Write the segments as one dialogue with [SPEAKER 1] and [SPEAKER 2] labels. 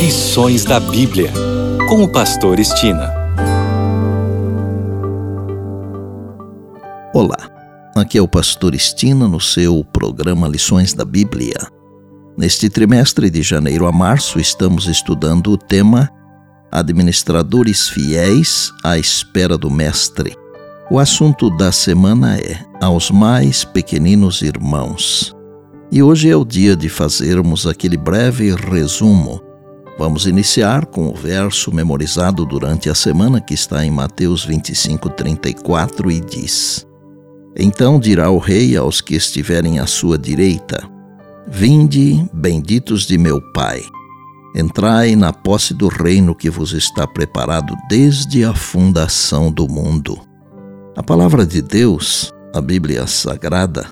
[SPEAKER 1] Lições da Bíblia, com o Pastor Estina.
[SPEAKER 2] Olá, aqui é o Pastor Estina no seu programa Lições da Bíblia. Neste trimestre de janeiro a março, estamos estudando o tema Administradores Fiéis à Espera do Mestre. O assunto da semana é Aos Mais Pequeninos Irmãos. E hoje é o dia de fazermos aquele breve resumo Vamos iniciar com o verso memorizado durante a semana que está em Mateus 25, 34 e diz: Então dirá o rei aos que estiverem à sua direita: Vinde, benditos de meu Pai, entrai na posse do reino que vos está preparado desde a fundação do mundo. A palavra de Deus, a Bíblia Sagrada,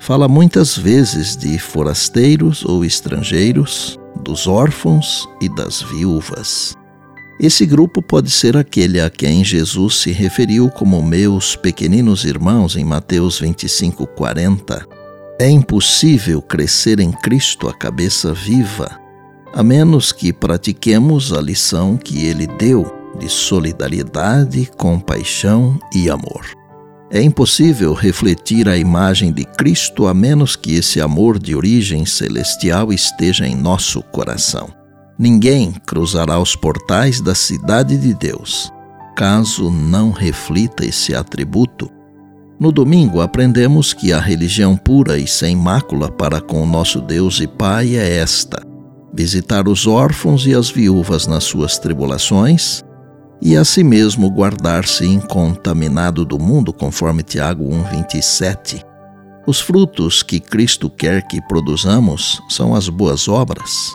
[SPEAKER 2] fala muitas vezes de forasteiros ou estrangeiros, dos órfãos e das viúvas. Esse grupo pode ser aquele a quem Jesus se referiu como meus pequeninos irmãos em Mateus 25, 40. É impossível crescer em Cristo a cabeça viva, a menos que pratiquemos a lição que ele deu de solidariedade, compaixão e amor. É impossível refletir a imagem de Cristo a menos que esse amor de origem celestial esteja em nosso coração. Ninguém cruzará os portais da cidade de Deus caso não reflita esse atributo. No domingo aprendemos que a religião pura e sem mácula para com o nosso Deus e Pai é esta: visitar os órfãos e as viúvas nas suas tribulações e a si mesmo guardar-se incontaminado do mundo, conforme Tiago 1:27. Os frutos que Cristo quer que produzamos são as boas obras,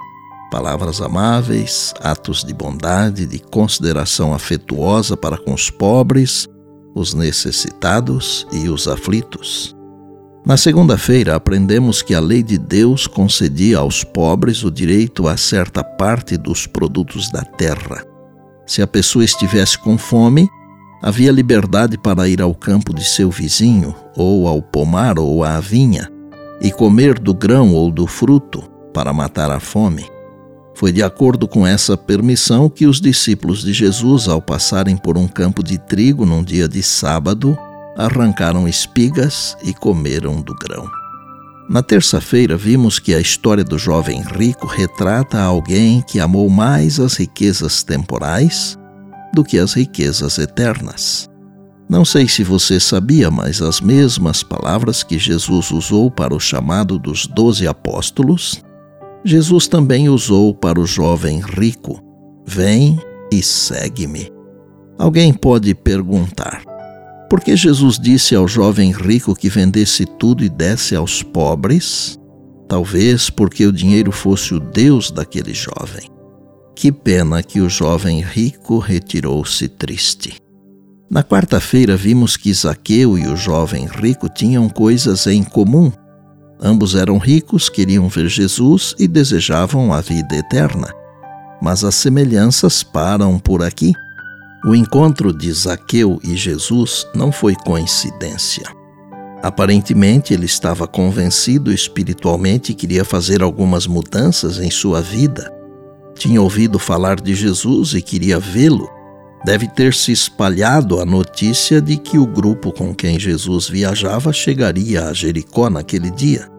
[SPEAKER 2] palavras amáveis, atos de bondade, de consideração afetuosa para com os pobres, os necessitados e os aflitos. Na segunda-feira, aprendemos que a lei de Deus concedia aos pobres o direito a certa parte dos produtos da terra. Se a pessoa estivesse com fome, havia liberdade para ir ao campo de seu vizinho, ou ao pomar ou à vinha, e comer do grão ou do fruto para matar a fome. Foi de acordo com essa permissão que os discípulos de Jesus, ao passarem por um campo de trigo num dia de sábado, arrancaram espigas e comeram do grão. Na terça-feira, vimos que a história do jovem rico retrata alguém que amou mais as riquezas temporais do que as riquezas eternas. Não sei se você sabia, mas as mesmas palavras que Jesus usou para o chamado dos doze apóstolos, Jesus também usou para o jovem rico: Vem e segue-me. Alguém pode perguntar: porque Jesus disse ao jovem rico que vendesse tudo e desse aos pobres? Talvez porque o dinheiro fosse o Deus daquele jovem. Que pena que o jovem rico retirou-se triste. Na quarta-feira vimos que Zaqueu e o jovem rico tinham coisas em comum. Ambos eram ricos, queriam ver Jesus e desejavam a vida eterna. Mas as semelhanças param por aqui. O encontro de Zaqueu e Jesus não foi coincidência. Aparentemente, ele estava convencido espiritualmente e queria fazer algumas mudanças em sua vida. Tinha ouvido falar de Jesus e queria vê-lo. Deve ter se espalhado a notícia de que o grupo com quem Jesus viajava chegaria a Jericó naquele dia.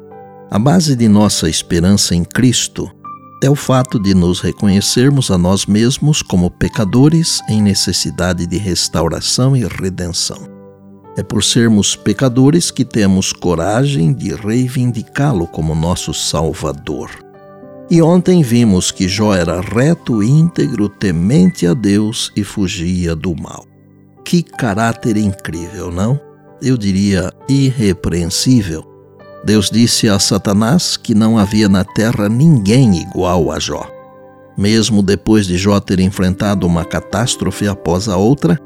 [SPEAKER 2] A base de nossa esperança em Cristo é o fato de nos reconhecermos a nós mesmos como pecadores em necessidade de restauração e redenção. É por sermos pecadores que temos coragem de reivindicá-lo como nosso Salvador. E ontem vimos que Jó era reto, íntegro, temente a Deus e fugia do mal. Que caráter incrível, não? Eu diria irrepreensível Deus disse a Satanás que não havia na terra ninguém igual a Jó. Mesmo depois de Jó ter enfrentado uma catástrofe após a outra,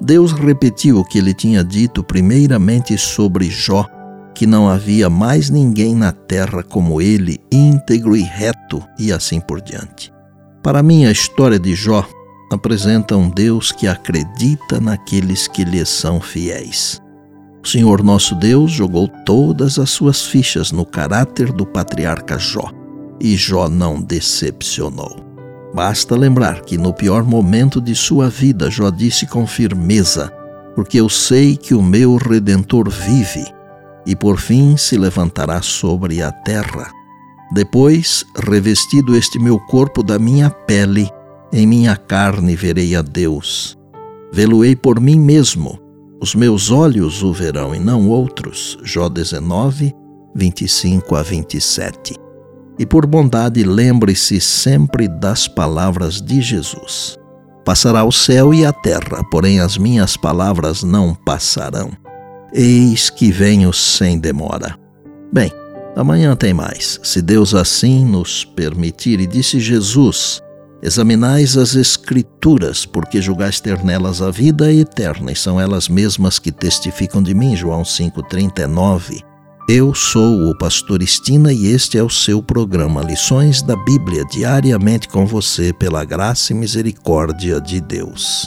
[SPEAKER 2] Deus repetiu o que ele tinha dito primeiramente sobre Jó, que não havia mais ninguém na terra como ele, íntegro e reto, e assim por diante. Para mim, a história de Jó apresenta um Deus que acredita naqueles que lhe são fiéis. O Senhor nosso Deus jogou todas as suas fichas no caráter do patriarca Jó, e Jó não decepcionou. Basta lembrar que no pior momento de sua vida Jó disse com firmeza: Porque eu sei que o meu redentor vive, e por fim se levantará sobre a terra. Depois, revestido este meu corpo da minha pele, em minha carne verei a Deus. Vê-lo-ei por mim mesmo. Os meus olhos o verão e não outros. Jó 19, 25 a 27. E por bondade, lembre-se sempre das palavras de Jesus. Passará o céu e a terra, porém as minhas palavras não passarão. Eis que venho sem demora. Bem, amanhã tem mais, se Deus assim nos permitir. E disse Jesus: Examinais as Escrituras, porque julgais ter nelas a vida eterna, e são elas mesmas que testificam de mim. João 5,39. Eu sou o Pastor Estina e este é o seu programa Lições da Bíblia, diariamente com você, pela graça e misericórdia de Deus.